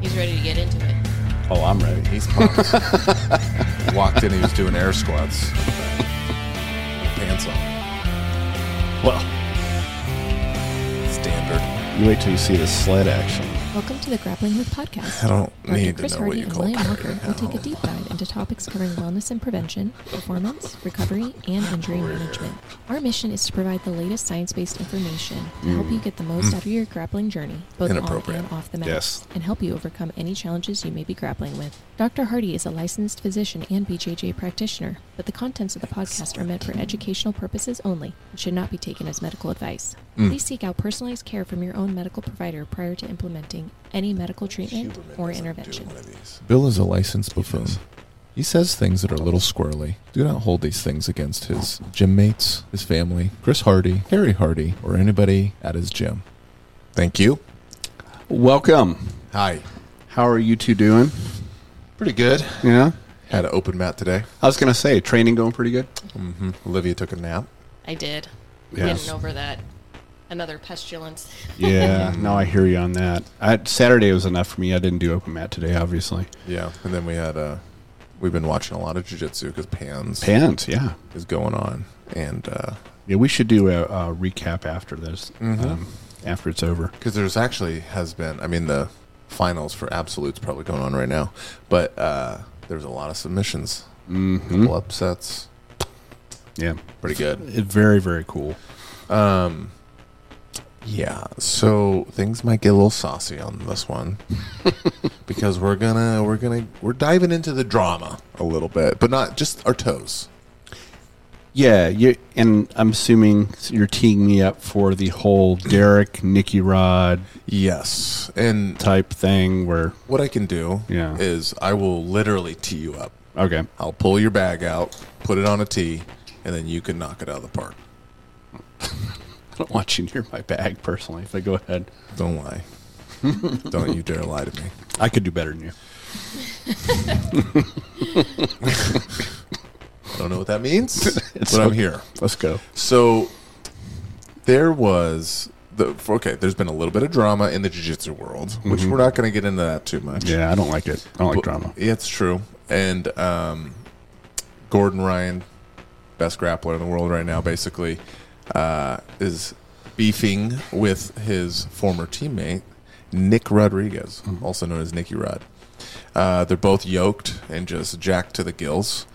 He's ready to get into it. Oh, I'm ready. He's pumped. Walked in, he was doing air squats. Pants on. Well, Standard. you wait till you see the sled action. Welcome to the Grappling with podcast. I don't Dr. need Chris to know what Hardy you and call William. Walker will take a deep dive into topics covering wellness and prevention, performance, recovery, and injury management. Our mission is to provide the latest science-based information to help you mm. get the most out of your grappling journey, both on and off the mat, Yes. and help you overcome any challenges you may be grappling with. Dr. Hardy is a licensed physician and BJJ practitioner, but the contents of the podcast are meant for educational purposes only and should not be taken as medical advice. Mm. Please seek out personalized care from your own medical provider prior to implementing any medical treatment or intervention. Bill is a licensed buffoon. He says things that are a little squirrely. Do not hold these things against his gym mates, his family, Chris Hardy, Harry Hardy, or anybody at his gym. Thank you. Welcome. Hi. How are you two doing? Pretty good. Yeah. Had an open mat today. I was gonna say training going pretty good. hmm Olivia took a nap. I did. Yes. Getting over that. Another pestilence. Yeah. no, I hear you on that. I, Saturday was enough for me. I didn't do open mat today, obviously. Yeah, and then we had uh we've been watching a lot of jujitsu because Pans Pants. Yeah. is going on, and uh Yeah. We should do a, a recap after this. Mhm. Um, after it's over. because there's actually has been i mean the finals for absolutes probably going on right now but uh there's a lot of submissions Mm-hmm. couple upsets Yeah. pretty good It, very very cool. um yeah so things might get a little saucy on this one because we're gonna we're gonna we're diving into the drama a little bit but not just our toes Yeah, you and I'm assuming you're teeing me up for the whole Derek Nicky Rod yes and type thing where what i can do Yeah. is i will literally tee you up okay. i'll pull your bag out put it on a tee and then you can knock it out of the park don't want you near my bag personally. If I go ahead, Don't lie. Don't you dare lie to me. I could do better than you. I don't know what that means, but I'm here. Let's go. So there was the okay. There's been a little bit of drama in the jiu-jitsu world, which we're not going to get into that too much. Yeah, I don't like it. I don't like But- drama. Yeah, it's true. And um, Gordon Ryan, best grappler in the world right now, basically uh, is beefing with his former teammate Nick Rodriguez, Mm-hmm. also known as Nicky Rod. Uh, they're both yoked and just jacked to the gills.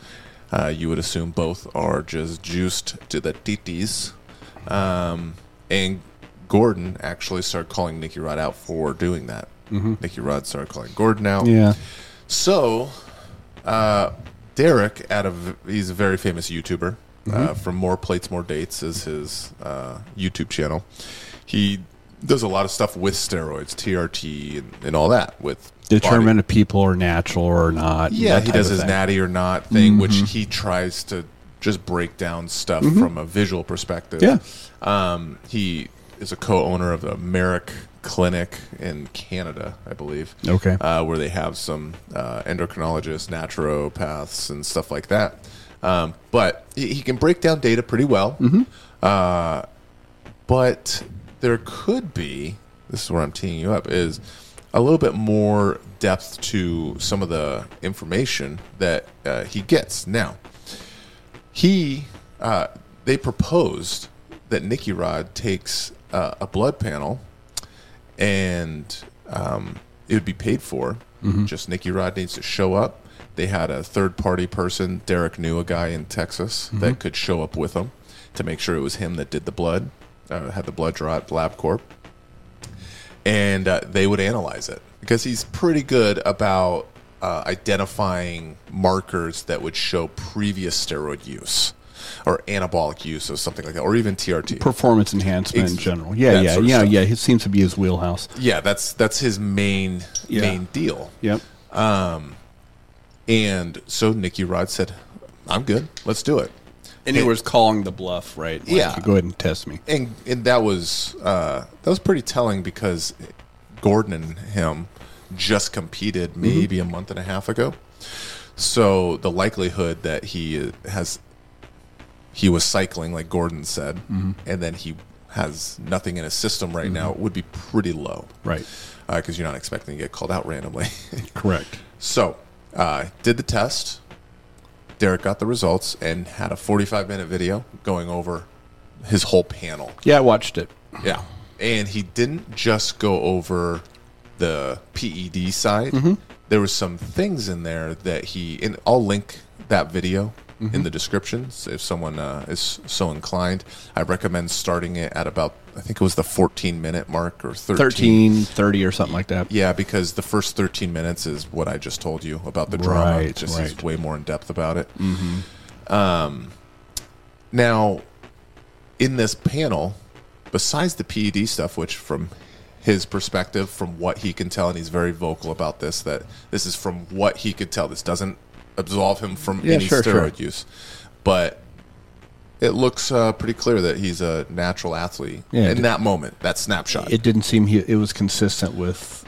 Uh, you would assume both are just juiced to the titis. Um, and Gordon actually started calling Nicky Rod out for doing that. Nicky Rod started calling Gordon out. Mm-hmm. Yeah. So, uh, Derek, out of he's a very famous YouTuber. Uh, Mm-hmm. from More Plates, More Dates is his uh, YouTube channel. He does a lot of stuff with steroids, TRT, and, and all that with Determine body- if people are natural or not. Yeah, he does his thing. Mm-hmm. natty or not thing, which he tries to just break down stuff from a visual perspective. Yeah. Um, he is a co-owner of the Merek Clinic in Canada, I believe. Okay. Uh, where they have some uh, endocrinologists, naturopaths, and stuff like that. Um, but he, he can break down data pretty well. Uh, but there could be this is where I'm teeing you up is a little bit more depth to some of the information that uh, he gets now he uh, they proposed that Nicky Rod takes uh, a blood panel and um, it would be paid for. Just Nicky Rod needs to show up. They had a third party person. Derek knew a guy in Texas that could show up with him to make sure it was him that did the blood, uh, had the blood draw at LabCorp, and uh, they would analyze it because he's pretty good about uh, identifying markers that would show previous steroid use or anabolic use or something like that, or even TRT. Performance enhancement Ex- in general. Yeah, yeah, sort of yeah, stuff. yeah. It seems to be his wheelhouse. yeah, that's that's his main Yeah. main deal. Yep. And so Nicky Rod said, "I'm good. Let's do it." And he was calling the bluff, right? Like, Yeah. Go ahead and test me. and and that was uh, that was pretty telling because Gordon and him just competed mm-hmm. maybe a month and a half ago. So the likelihood that he has he was cycling like Gordon said, mm-hmm. and then he has nothing in his system right mm-hmm. now would be pretty low. Right. Uh, because you're not expecting to get called out randomly. Correct. so, uh, did the test. Derek got the results and had a 45 minute video going over his whole panel. Yeah, I watched it. Yeah. And he didn't just go over the PED side. There was some things in there that he and I'll link that video in the descriptions if someone uh, is so inclined. I recommend starting it at about I think it was the 14 minute mark or 13. 13, 30 or something like that. Yeah, because the first 13 minutes is what I just told you about the drama. Right, just right. way more in depth about it. Um, now, in this panel, besides the PED stuff, which from his perspective, from what he can tell, and he's very vocal about this, that this is from what he could tell. This doesn't absolve him from Yeah, any sure, steroid sure. use, but it looks uh, pretty clear that he's a natural athlete Yeah, in that moment, that snapshot. It didn't seem he, it was consistent with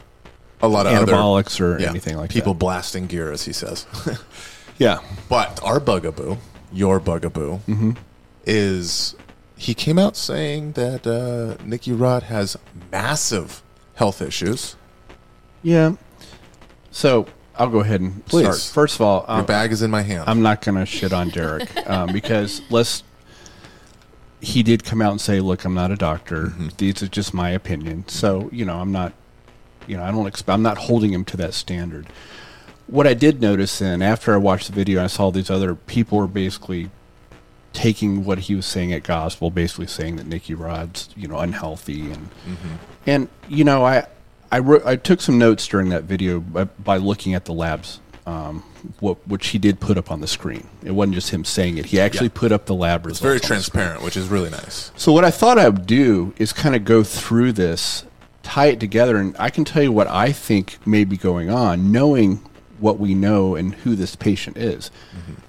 a lot of other- anabolics or yeah, anything like that. people that. blasting gear, as he says. Yeah. but our bugaboo, your bugaboo, Mm-hmm. is he came out saying that uh, Nicky Rod has massive health issues. Yeah. So I'll go ahead and Please. start. First of all, Your um, bag is in my hand. I'm not going to shit on Derek um, because let's. He did come out and say, "Look, I'm not a doctor. These are just my opinion." So you know, I'm not. You know, I don't. Exp- I'm not holding him to that standard. What I did notice, then, after I watched the video, I saw these other people were basically taking what he was saying at gospel, basically saying that Nicky Rod's you know unhealthy and and you know I I wrote, I took some notes during that video by, by looking at the labs, um, what which he did put up on the screen. It wasn't just him saying it; he actually Yeah. put up the lab results. it's very on the screen. transparent, which is really nice. So what I thought I would do is kind of go through this, tie it together, and I can tell you what I think may be going on, knowing what we know and who this patient is,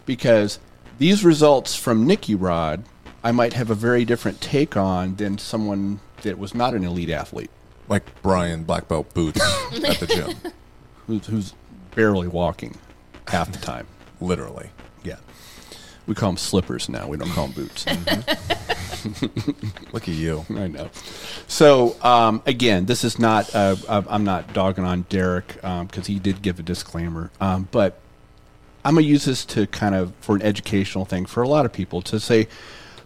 because these results from Nicky Rod, I might have a very different take on than someone that was not an elite athlete, Like Brian Black Belt boots at the gym, who's, who's barely walking half the time. literally. Yeah. We call them slippers now. We don't call them boots. Look at you. I know. So um, again, this is not. Uh, uh, I'm not dogging on Derek because he did give a disclaimer. Um, but I'm gonna use this to kind of for an educational thing for a lot of people to say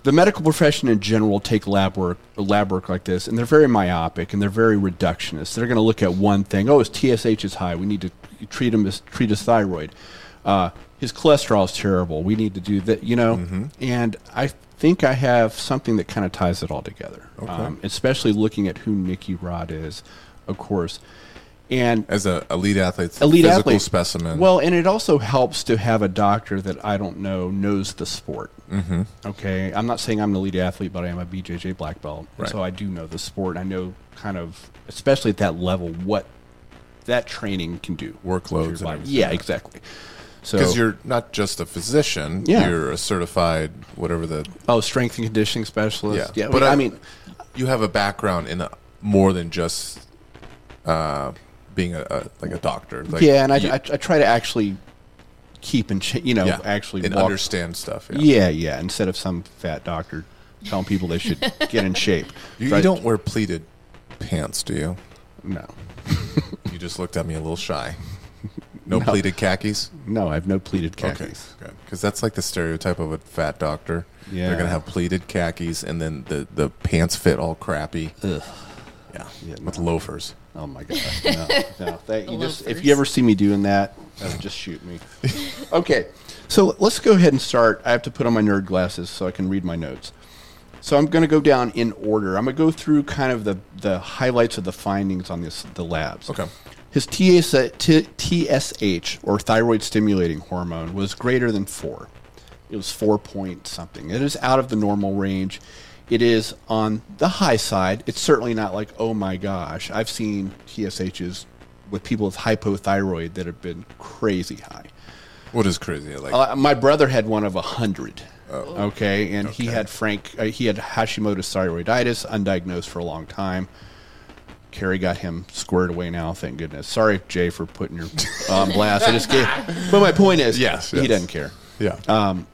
the medical profession in general take lab work lab work like this, and they're very myopic and they're very reductionist. They're going to look at one thing. Oh, his TSH is high. We need to treat him as treat his thyroid. Uh, his cholesterol is terrible. We need to do that. You know, and I think I have something that kind of ties it all together. Um, especially looking at who Nicky Rod is, of course, and As a elite athlete, elite physical athlete specimen. Well, and it also helps to have a doctor that I don't know knows the sport. Mm-hmm. Okay, I'm not saying I'm an elite athlete, but I am a BJJ black belt, Right. so I do know the sport. I know kind of, especially at that level, what that training can do. Workloads and body. everything, Yeah, yeah. exactly. So because you're not just a physician, Yeah. you're a certified whatever the oh, strength and conditioning specialist. Yeah. Yeah, But but I, I- mean, you have a background in a, more than just uh, being a, a like a doctor. Like, yeah, and I, you- I, I try to actually keep and ch- you know yeah, actually and walk- understand stuff. Yeah. Yeah, yeah. Instead of some fat doctor telling people they should get in shape. You, Try- you don't wear pleated pants, do you? No. You just looked at me a little shy. No, pleated khakis. No, I have no pleated Okay, khakis. good. Because that's like the stereotype of a fat doctor. Yeah. They're gonna have pleated khakis, and then the the pants fit all crappy. Ugh. Yeah, Yeah, with no. loafers. Oh my god. No, no. That, you just, if you ever see me doing that, uh, just shoot me. Okay. So let's go ahead and start. I have to put on my nerd glasses so I can read my notes. So I'm going to go down in order. I'm going to go through kind of the, the highlights of the findings on this the labs. Okay. His T, TSH or thyroid stimulating hormone was greater than four. It was four point something. It is out of the normal range. It is on the high side. It's certainly not like oh my gosh. I've seen TSHs with people with hypothyroid that have been crazy high. What is crazy? Like Uh, my brother had one of a hundred. Oh. Okay, and he had Frank. Uh, he had Hashimoto's thyroiditis, undiagnosed for a long time. Carrie got him squared away now, thank goodness. Sorry, Jay, for putting your um, blast. I just gave, but my point is, Yes, he doesn't care. yeah, Um,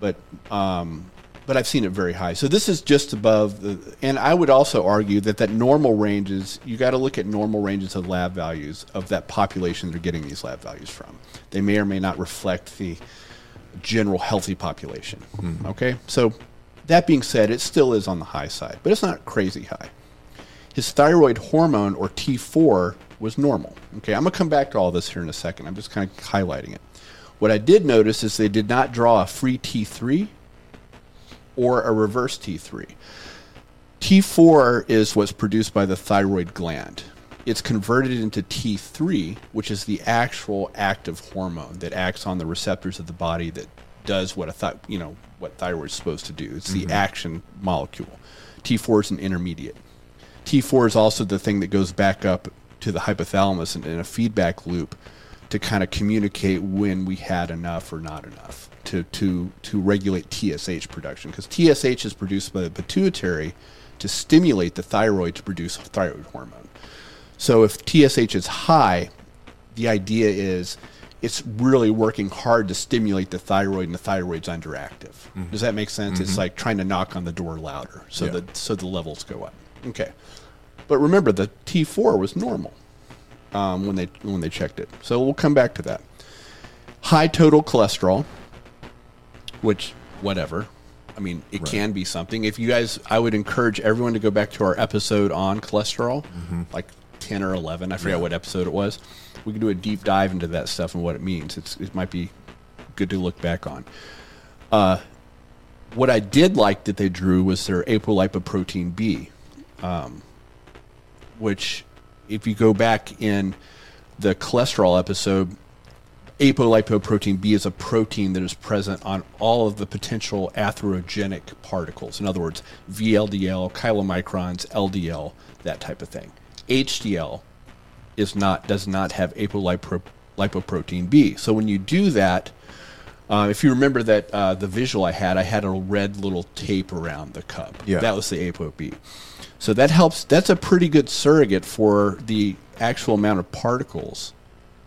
but um, but I've seen it very high. So this is just above the, and I would also argue that that normal ranges, you got to look at normal ranges of lab values of that population they're getting these lab values from. They may or may not reflect the general healthy population. Hmm. Okay, so that being said, it still is on the high side, but it's not crazy high. His thyroid hormone or T4 was normal. Okay, I'm gonna come back to all this here in a second. I'm just kind of highlighting it. What I did notice is they did not draw a free T3 or a reverse T3. T4 is what's produced by the thyroid gland. It's converted into T3, which is the actual active hormone that acts on the receptors of the body that does what a you know what thyroid is supposed to do. It's the mm-hmm. action molecule. T4 is an intermediate. T4 is also the thing that goes back up to the hypothalamus in, in a feedback loop to kind of communicate when we had enough or not enough to to to regulate TSH production because TSH is produced by the pituitary to stimulate the thyroid to produce thyroid hormone. So if TSH is high, the idea is it's really working hard to stimulate the thyroid and the thyroid's underactive. Does that make sense? It's like trying to knock on the door louder so Yeah. that so the levels go up. Okay. But remember the T4 was normal um, when they when they checked it. So we'll come back to that. High total cholesterol, which whatever. I mean, it can be something. If you guys, I would encourage everyone to go back to our episode on cholesterol, like ten or eleven. I forget what episode it was. We can do a deep dive into that stuff and what it means. It's it might be good to look back on. Uh, what I did like that they drew was their apolipoprotein B, um, which, if you go back in the cholesterol episode, apolipoprotein B is a protein that is present on all of the potential atherogenic particles. In other words, VLDL, chylomicrons, LDL, that type of thing. HDL is not does not have apolipoprotein B. So when you do that, uh, if you remember that uh, the visual I had, I had a red little tape around the cup. Yeah. That was the ApoB. So that helps. That's a pretty good surrogate for the actual amount of particles.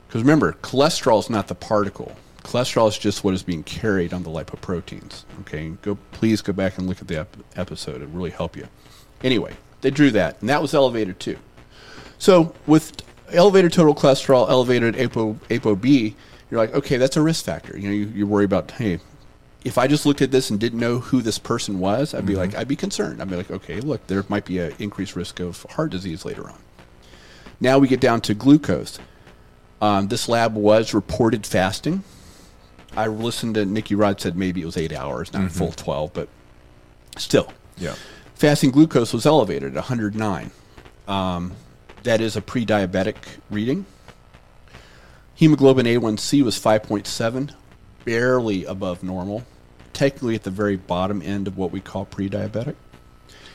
Because remember, cholesterol is not the particle. Cholesterol is just what is being carried on the lipoproteins. Okay, go please go back and look at the ep- episode. It really help you. Anyway, they drew that, and that was elevated too. So with elevated total cholesterol, elevated apo ApoB, you're like, okay, that's a risk factor. You know, you, you worry about, hey, if I just looked at this and didn't know who this person was, I'd be mm-hmm. like, I'd be concerned. I'd be like, okay, look, there might be an increased risk of heart disease later on. Now we get down to glucose. Um, this lab was reported fasting. I listened to Nicky Rod said maybe it was eight hours, not full 12, but still. Yeah. Fasting glucose was elevated at 109. Um, that is a pre diabetic reading. Hemoglobin A1C was 5.7, barely above normal, technically at the very bottom end of what we call pre diabetic.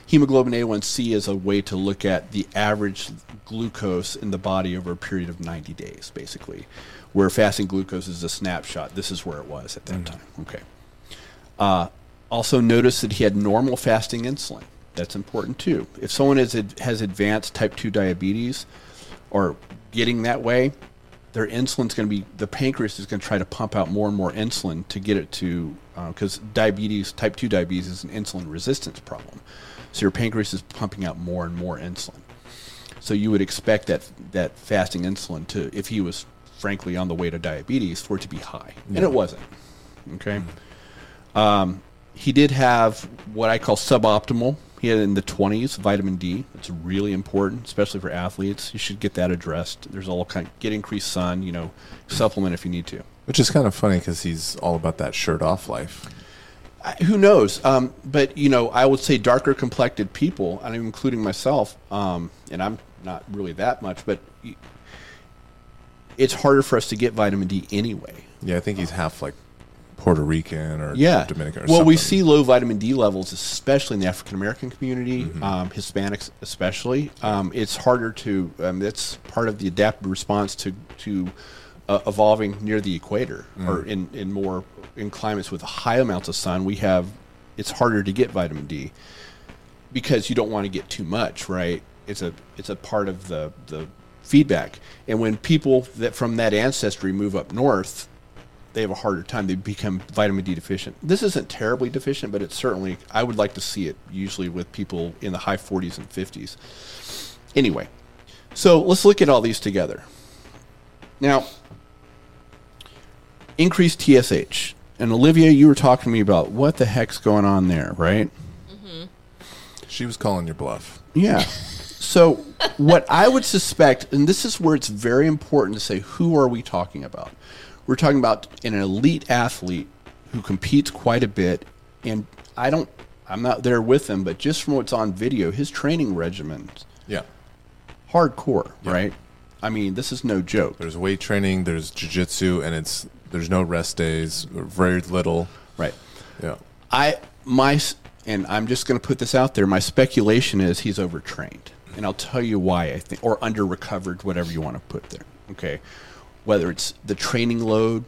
Hemoglobin A1C is a way to look at the average glucose in the body over a period of 90 days, basically. Where fasting glucose is a snapshot. This is where it was at that time. Okay. Uh, also, notice that he had normal fasting insulin. That's important too. If someone has, has advanced type 2 diabetes or getting that way, their insulin's going to be, the pancreas is going to try to pump out more and more insulin to get it to, because diabetes, type 2 diabetes is an insulin resistance problem. So your pancreas is pumping out more and more insulin. So you would expect that, that fasting insulin to, if he was frankly on the way to diabetes, for it to be high. And it wasn't. Okay. Um, he did have what I call suboptimal. He had in the 20s vitamin D. It's really important, especially for athletes. You should get that addressed. There's all kind get increased sun. You know, supplement if you need to. Which is kind of funny because he's all about that shirt off life. Who knows? Um, but you know, I would say darker complected people, and I'm including myself, um, and I'm not really that much, but it's harder for us to get vitamin D anyway. Yeah, I think he's half like Puerto Rican or yeah. Dominican or well, something. we see low vitamin D levels, especially in the African American community, Mm-hmm. um, Hispanics especially. Um, it's harder to. Um, that's part of the adaptive response to to uh, evolving near the equator Mm. or in in more in climates with high amounts of sun. We have it's harder to get vitamin D because you don't want to get too much, right? It's a it's a part of the the feedback. And when people that from that ancestry move up north, they have a harder time. They become vitamin D deficient. This isn't terribly deficient, but it's certainly, I would like to see it usually with people in the high 40s and 50s. Anyway, so let's look at all these together. Now, increased TSH. And Olivia, you were talking to me about what the heck's going on there, right? Mm-hmm. She was calling your bluff. Yeah. So, what I would suspect, and this is where it's very important to say, who are we talking about? We're talking about an elite athlete who competes quite a bit, and I don't, I'm not there with him, but just from what's on video, his training regimen, Yeah. hardcore, right? I mean, this is no joke, There's weight training, there's jujitsu, and it's there's no rest days, or very little. right? Yeah. I my and I'm just going to put this out there. My speculation is he's overtrained, and I'll tell you why I think, or under recovered, whatever you want to put there. Okay, whether it's the training load.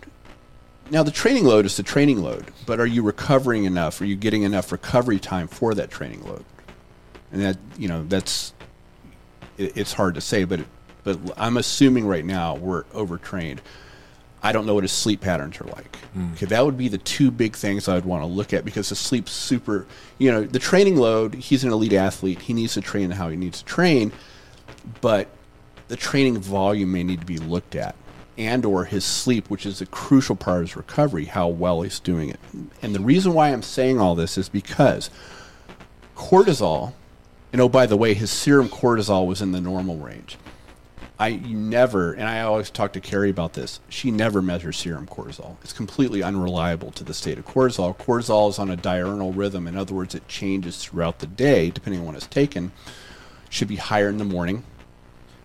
Now the training load is the training load, but are you recovering enough? Are you getting enough recovery time for that training load? And that you know that's it, it's hard to say, but but I'm assuming right now we're overtrained. I don't know what his sleep patterns are like. Hmm. Okay, that would be the two big things I'd want to look at because the sleep's super. You know, the training load. He's an elite athlete. He needs to train how he needs to train, but the training volume may need to be looked at, and or his sleep, which is a crucial part of his recovery, how well he's doing it. And the reason why I'm saying all this is because cortisol, and oh by the way, his serum cortisol was in the normal range. I never, and I always talk to Carrie about this. She never measures serum cortisol. It's completely unreliable to the state of cortisol. Cortisol is on a diurnal rhythm. In other words, it changes throughout the day depending on when it's taken. Should be higher in the morning,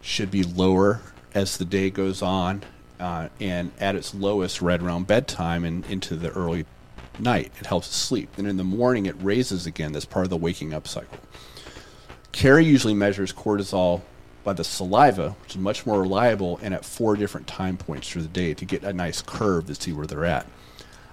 should be lower as the day goes on, uh, and at its lowest right around bedtime and into the early night. It helps sleep. And in the morning, it raises again. That's part of the waking up cycle. Carrie usually measures cortisol by the saliva, which is much more reliable, and at four different time points through the day to get a nice curve to see where they're at.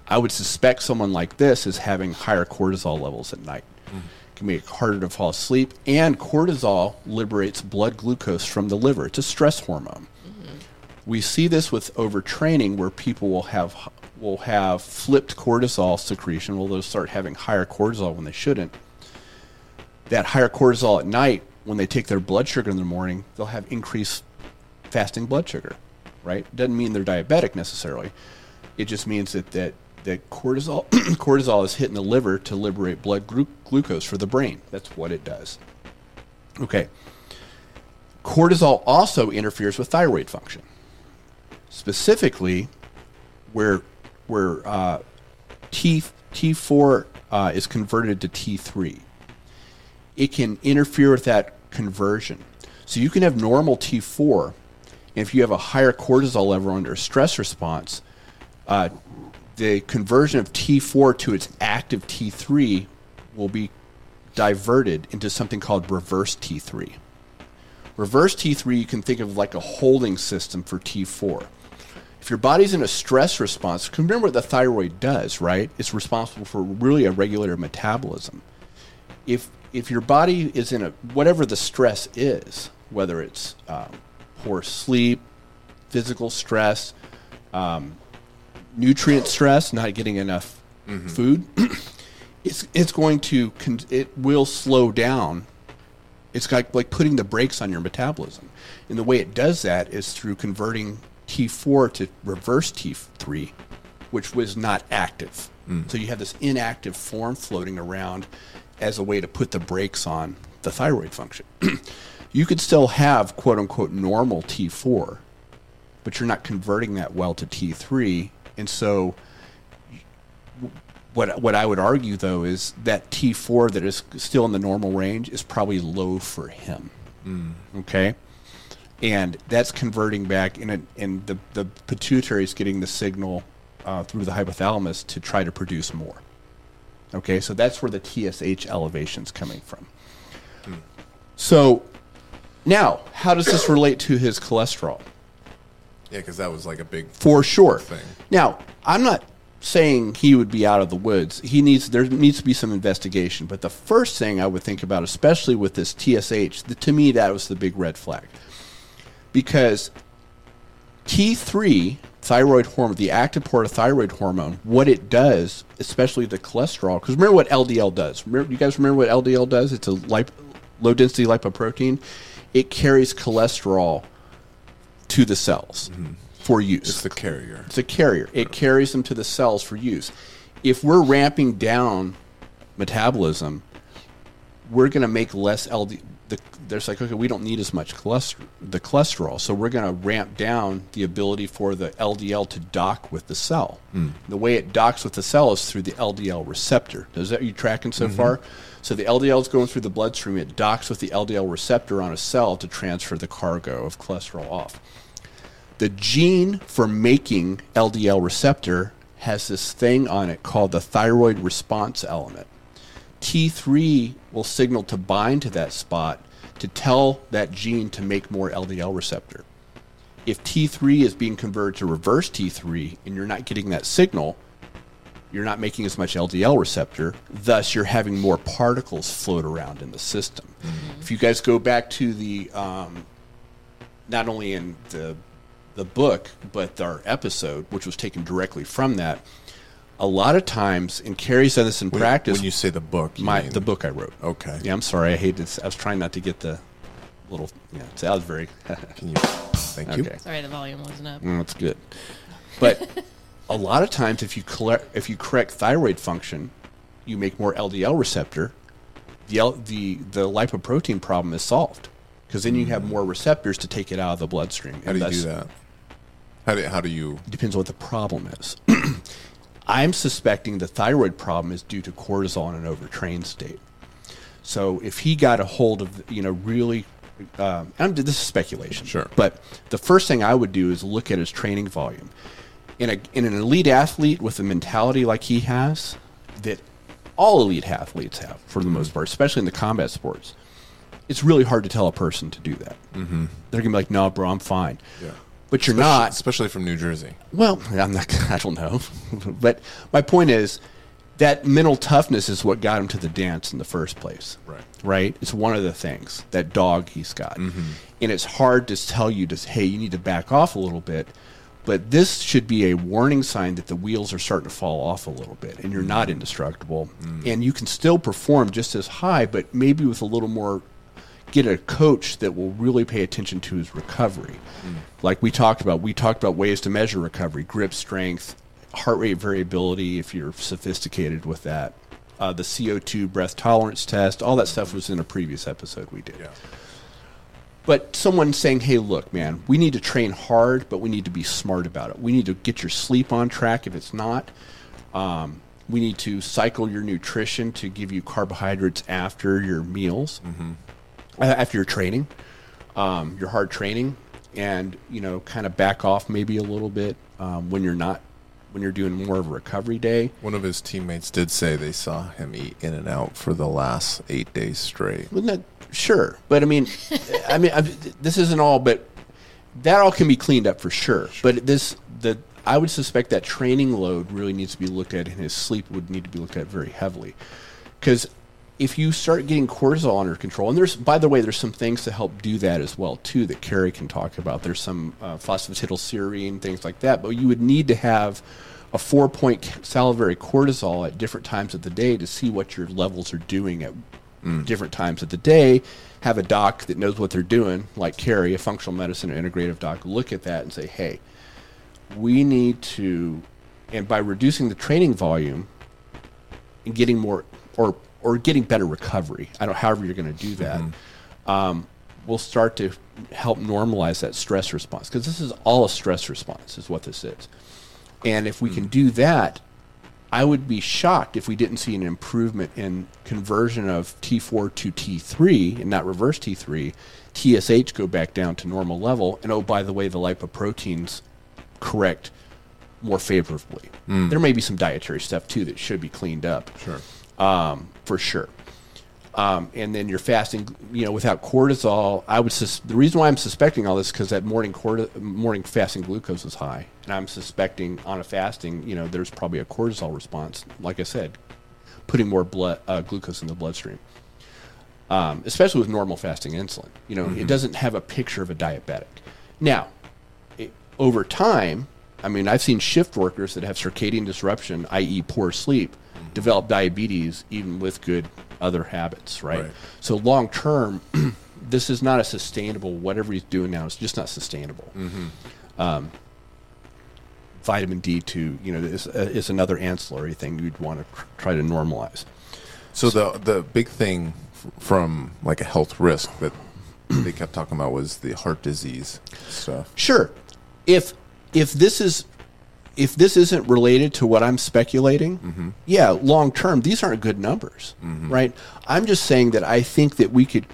I would suspect someone like this is having higher cortisol levels at night. Mm-hmm. Can make it harder to fall asleep, and cortisol liberates blood glucose from the liver. It's a stress hormone. Mm-hmm. We see this with overtraining, where people will have will have flipped cortisol secretion. Well, they'll start having higher cortisol when they shouldn't that higher cortisol at night, when they take their blood sugar in the morning, they'll have increased fasting blood sugar, right? Doesn't mean they're diabetic necessarily. It just means that that, that cortisol cortisol is hitting the liver to liberate blood glu- glucose for the brain. That's what it does. Okay. Cortisol also interferes with thyroid function. Specifically, where where uh, T T4 uh, is converted to T3 it can interfere with that conversion. So you can have normal T4, and if you have a higher cortisol level under stress response, uh, the conversion of T4 to its active T3 will be diverted into something called reverse T3. Reverse T3 you can think of like a holding system for T4. If your body's in a stress response, remember what the thyroid does, right? It's responsible for really a regulator metabolism if if your body is in a whatever the stress is, whether it's um, poor sleep, physical stress, um, nutrient stress, not getting enough food, it's it's going to con- it will slow down. It's like like putting the brakes on your metabolism, and the way it does that is through converting T4 to reverse T3, which was not active. So you have this inactive form floating around as a way to put the brakes on the thyroid function. you could still have quote unquote normal T4, but you're not converting that well to T3. And so what what I would argue though is that T4 that is still in the normal range is probably low for him. Okay? And that's converting back in a, and the the pituitary is getting the signal uh, through the hypothalamus to try to produce more. Okay, so that's where the TSH elevation's coming from. Hmm. So now, how does this relate to his cholesterol? Yeah, because that was like a big. For sure. Thing. Now, I'm not saying he would be out of the woods. He needs there needs to be some investigation. But the first thing I would think about, especially with this TSH, the, to me that was the big red flag, because T3 thyroid hormone, the active part of thyroid hormone, what it does, especially the cholesterol, because remember what LDL does. Remember, you guys remember what LDL does? It's a lip, low density lipoprotein. It carries cholesterol to the cells mm-hmm. for use. It's the carrier. It's a carrier. It carries them to the cells for use. If we're ramping down metabolism, we're going to make less LD. The, there's like, okay, we don't need as much cholesterol, the cholesterol, so we're going to ramp down the ability for the LDL to dock with the cell. Hmm. The way it docks with the cell is through the LDL receptor. Does that you tracking so mm-hmm. far? So the LDL is going through the bloodstream. It docks with the LDL receptor on a cell to transfer the cargo of cholesterol off the gene for making LDL receptor has this thing on it called the thyroid response element. T3 will signal to bind to that spot to tell that gene to make more LDL receptor. If T3 is being converted to reverse T3 and you're not getting that signal, you're not making as much LDL receptor, thus you're having more particles float around in the system. If you guys go back to the um, not only in the the book but our episode, which was taken directly from that, a lot of times, and Carrie's done this in When- practice. When you say the book, you my mean- the book I wrote. Okay. Yeah, I'm sorry. I hate this. I was trying not to get the little. Yeah, so that was very. Can you? Thank you. okay. Sorry, the volume wasn't up. Mm, that's good. But a lot of times, if you collect, if you correct thyroid function, you make more LDL receptor. The L, the the lipoprotein problem is solved because then you have more receptors to take it out of the bloodstream. How do you do that? How do, how do you? Depends on what the problem is. I'm suspecting the thyroid problem is due to cortisol in an overtrained state. So if he got a hold of, you know, really, um, I'm, this is speculation. Sure. But the first thing I would do is look at his training volume. In, a, in an elite athlete with a mentality like he has, that all elite athletes have for the most part, especially in the combat sports, it's really hard to tell a person to do that. Mm-hmm. They're gonna be like, "No, bro, I'm fine." Yeah. But you're Especially- not. especially from New Jersey. Well, I'm not. I don't know, but my point is that mental toughness is what got him to the dance in the first place. Right. Right. It's one of the things that dog he's got, Mm-hmm. and it's hard to tell you to hey, you need to back off a little bit. But this should be a warning sign that the wheels are starting to fall off a little bit, and you're not Mm. indestructible, and you can still perform just as high, but maybe with a little more get a coach that will really pay attention to his recovery. Like we talked about, we talked about ways to measure recovery, grip strength, heart rate variability, if you're sophisticated with that. Uh, the CO2 breath tolerance test, all that stuff was in a previous episode we did. Yeah. But someone saying, hey, look, man, we need to train hard, but we need to be smart about it. We need to get your sleep on track if it's not. Um, we need to cycle your nutrition to give you carbohydrates after your meals, uh, after your training, um, your hard training, and you know, kind of back off maybe a little bit um, when you're not when you're doing more of a recovery day. One of his teammates did say they saw him eat In-N-Out for the last eight days straight. Well, not that sure, but I mean, I mean, I, this isn't all, but that all can be cleaned up for sure. But this, the I would suspect that training load really needs to be looked at, and his sleep would need to be looked at very heavily, because if you start getting cortisol under control, and there's by the way, there's some things to help do that as well too that Carrie can talk about. There's some uh, phosphatidylserine things like that, but you would need to have a four point salivary cortisol at different times of the day to see what your levels are doing at different times of the day. Have a doc that knows what they're doing, like Carrie, a functional medicine or integrative doc, look at that and say, hey, we need to, and by reducing the training volume and getting more or or getting better recovery, I don't however you're going to do that, um, we'll start to help normalize that stress response because this is all a stress response, is what this is. And if we can do that, I would be shocked if we didn't see an improvement in conversion of T4 to T3 and not reverse T3, TSH go back down to normal level, and oh, by the way, the lipoproteins correct more favorably. There may be some dietary stuff too that should be cleaned up Sure. um, for sure. Um, and then you're fasting, you know, without cortisol. I would sus- the reason why I'm suspecting all this because that morning corti- morning fasting glucose is high, and I'm suspecting on a fasting, you know, there's probably a cortisol response. Like I said, putting more blood uh, glucose in the bloodstream, um, especially with normal fasting insulin. You know, it doesn't have a picture of a diabetic. Now, it, over time, I mean, I've seen shift workers that have circadian disruption, i.e., poor sleep, develop diabetes even with good other habits, right? Right. So long term, this is not a sustainable. Whatever he's doing now is just not sustainable. Um, vitamin D two, you know, is, uh, is another ancillary thing you'd want to try to normalize. So the the big thing f- from like a health risk that they kept talking about was the heart disease stuff. Sure. If if this is if this isn't related to what I'm speculating, mm-hmm. yeah, long term these aren't good numbers, mm-hmm. right? I'm just saying that I think that we could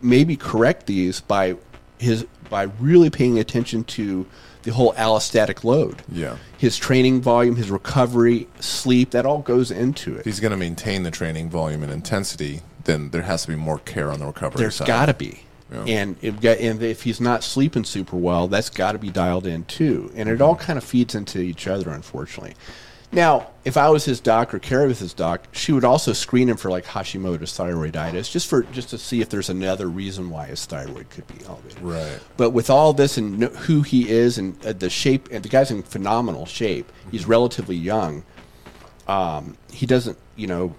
maybe correct these by his by really paying attention to the whole allostatic load. Yeah. His training volume, his recovery, sleep, that all goes into If it. he's going to maintain the training volume and intensity, then there has to be more care on the recovery There's got to be. Yeah. And if, and if he's not sleeping super well, that's got to be dialed in too. And it all kind of feeds into each other, unfortunately. Now, if I was his doc or Carrie was his doc, she would also screen him for like Hashimoto's thyroiditis, just for just to see if there's another reason why his thyroid could be elevated. Right. But with all this and who he is and uh, the shape, and the guy's in phenomenal shape. He's relatively young. Um, he doesn't, you know,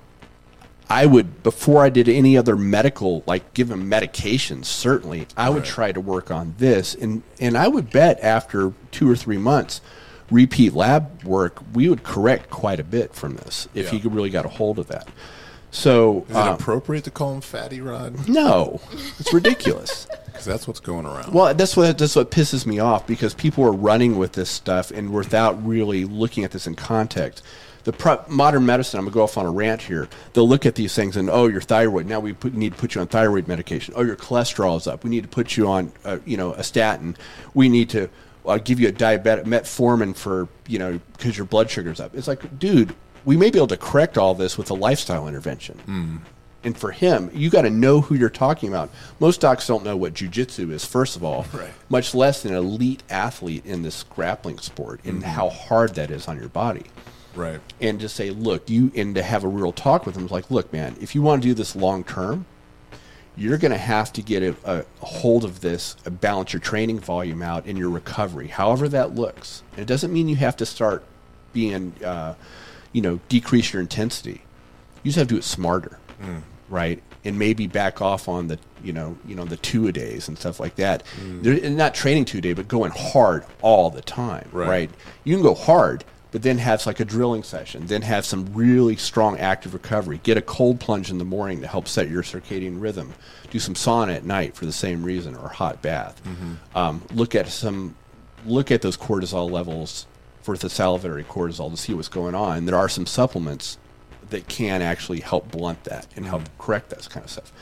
I would before I did any other medical, like give him medications. Certainly, I would Right. try to work on this, and and I would bet after two or three months, repeat lab work, we would correct quite a bit from this if Yeah. he really got a hold of that. So Is it um, appropriate to call him Fatty Rod? no, it's ridiculous. Because that's what's going around. Well, that's what that's what pisses me off because people are running with this stuff and without really looking at this in context. The pro- modern medicine, I'm gonna go off on a rant here. They'll look at these things and oh, your thyroid. Now we put, need to put you on thyroid medication. Oh, your cholesterol is up. We need to put you on, uh, you know, a statin. We need to uh, give you a diabetic metformin for, you know, because your blood sugar's up. It's like, dude, we may be able to correct all this with a lifestyle intervention. And for him, you got to know who you're talking about. Most docs don't know what jujitsu is, first of all, Right. much less an elite athlete in this grappling sport and how hard that is on your body. Right. And just say, look, you, and to have a real talk with them, is like, look, man, if you want to do this long term, you're going to have to get a, a hold of this, uh, balance your training volume out in your recovery, however that looks. And it doesn't mean you have to start being, uh, you know, decrease your intensity. You just have to do it smarter, right? And maybe back off on the, you know, you know, the two a days and stuff like that. They're and not training two a day, but going hard all the time, Right. right? You can go hard, but then have like a drilling session, then have some really strong active recovery. Get a cold plunge in the morning to help set your circadian rhythm. Do some sauna at night for the same reason, or hot bath. Um, look at some, look at those cortisol levels for the salivary cortisol to see what's going on. There are some supplements that can actually help blunt that and help correct that kind of stuff.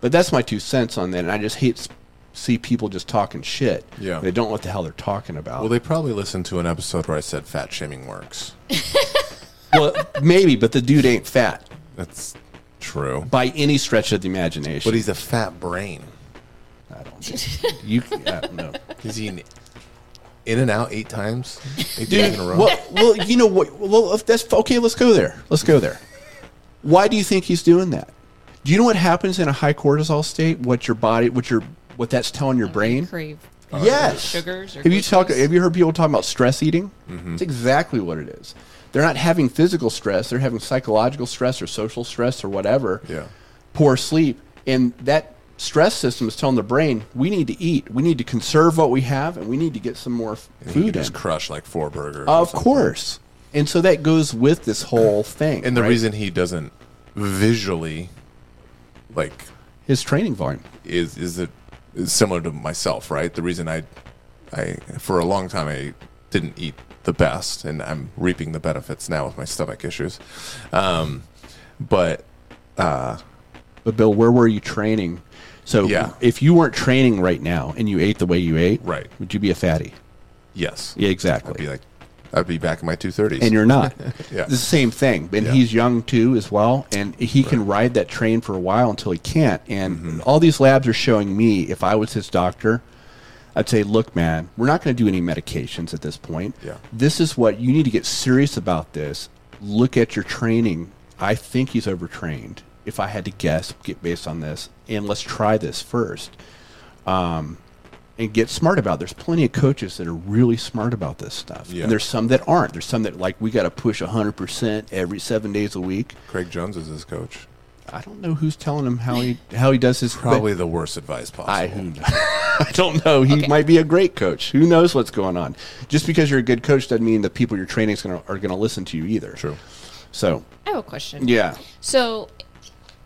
But that's my two cents on that, and I just hate see people just talking shit. Yeah. they don't know what the hell they're talking about. Well, they probably listened to an episode where I said fat shaming works. well, maybe, but the dude ain't fat That's true. by any stretch of the imagination. But he's a fat brain. I don't think you. I don't know. Is he in, In-N-Out eight times? Eight days in a row? Well, well, you know what? Well, if that's okay. Let's go there. Let's go there. Why do you think he's doing that? Do you know what happens in a high cortisol state? What your body, what your, what that's telling your brain? crave oh, Yes. sugars or have you talk? Have you heard people talking about stress eating? Mm-hmm. It's exactly what it is. They're not having physical stress. They're having psychological stress or social stress or whatever. Yeah. Poor sleep, and that stress system is telling the brain we need to eat. We need to conserve what we have, and we need to get some more f- And he food just in. crush like four burgers. Of course. And so that goes with this whole thing. And the right? reason he doesn't visually, like, his training volume. is is it is similar to myself, right? The reason I, I for a long time I didn't eat the best, and I'm reaping the benefits now with my stomach issues. Um, but uh, But Bill, where were you training? So Yeah. if you weren't training right now and you ate the way you ate, Right. would you be a fatty? yes, Yeah, I'd exactly. be like, I'd be back in my two thirties. and you're not. Yeah. It's the same thing. And Yeah. he's young too, as well, and he can ride that train for a while until he can't. And Mm-hmm. all these labs are showing me, if I was his doctor, I'd say, look, man, we're not going to do any medications at this point. Yeah. This is what you need to get serious about. This. Look at your training. I think he's overtrained. If I had to guess, get based on this, and let's try this first. Um, and get smart about. It. There's plenty of coaches that are really smart about this stuff, Yeah. and there's some that aren't. There's some that like we got to push 100 percent every seven days a week. Craig Jones is his coach. I don't know who's telling him how he how he does his Probably the worst advice possible. I who knows? I don't know. He Okay. might be a great coach. Who knows what's going on? Just because you're a good coach doesn't mean the people you're training is gonna, are going to listen to you either. True. So I have a question. yeah, So,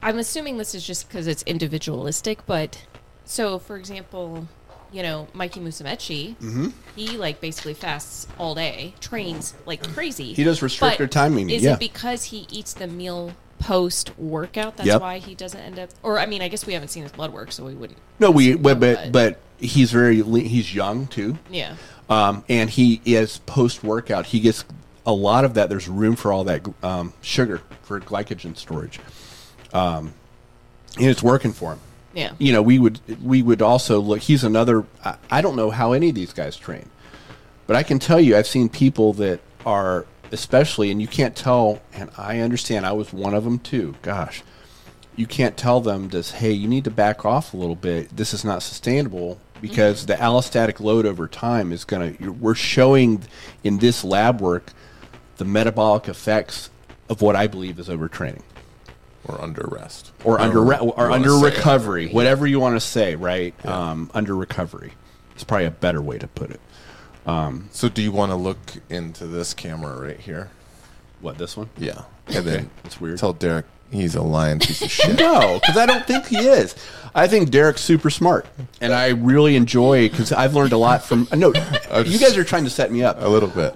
I'm assuming this is just because it's individualistic, but so for example, you know, Mikey Musumeci, Mm-hmm. he like basically fasts all day, trains like crazy. He does restricted timing, Is yeah. it because he eats the meal post workout? That's Yep. why he doesn't end up. Or I mean, I guess we haven't seen his blood work, so we wouldn't. no, we but but, but he's very he's young too. yeah. um, and he is post workout. He gets a lot of that. There's room for all that um, sugar for glycogen storage, um, and it's working for him. Yeah. You know, we would we would also look. He's another. I, I don't know how any of these guys train, but I can tell you, I've seen people that are especially, and you can't tell. And I understand. I was one of them too. Gosh. You can't tell them this, hey, you need to back off a little bit. This is not sustainable because mm-hmm. the allostatic load over time is going to, we're showing in this lab work the metabolic effects of what I believe is overtraining Or under rest. or under re- or under recovery, whatever you want to say, right? Um, under recovery. It's probably a better way to put it. So do you want to look into this camera right here? What, this one? Yeah. And then That's weird. tell Derek he's a lying piece of shit. No, because I don't think he is. I think Derek's super smart, and I really enjoy because I've learned a lot from. No, you guys are trying to set me up. A little bit.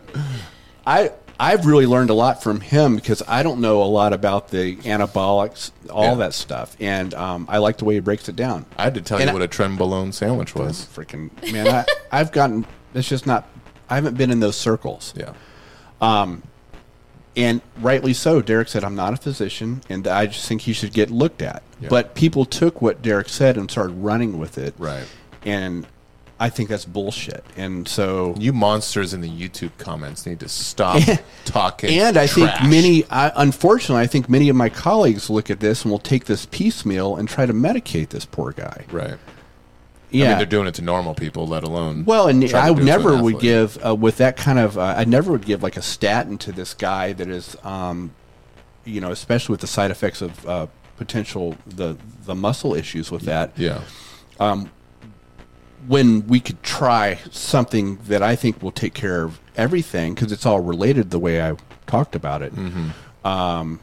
I I've really learned a lot from him because I don't know a lot about the anabolics, all Yeah. that stuff, and um, I like the way he breaks it down. I had to tell And you I- what a trenbolone sandwich was. Freaking man, I, I've gotten. It's just not. I haven't been in those circles. Yeah. Um, And rightly so. Derek said, I'm not a physician, and I just think he should get looked at. Yeah. But people took what Derek said and started running with it. Right. And I think that's bullshit. And so. You monsters in the YouTube comments need to stop talking. And I think many, I, unfortunately, I think many of my colleagues look at this and will take this piecemeal and try to medicate this poor guy. Right. Yeah. I mean, they're doing it to normal people, let alone. Well, and I do it to never an would give uh, with that kind of. Uh, I never would give like a statin to this guy that is, um, you know, especially with the side effects of uh, potential the the muscle issues with that. Yeah. When we could try something that I think will take care of everything because it's all related the way I talked about it. Um,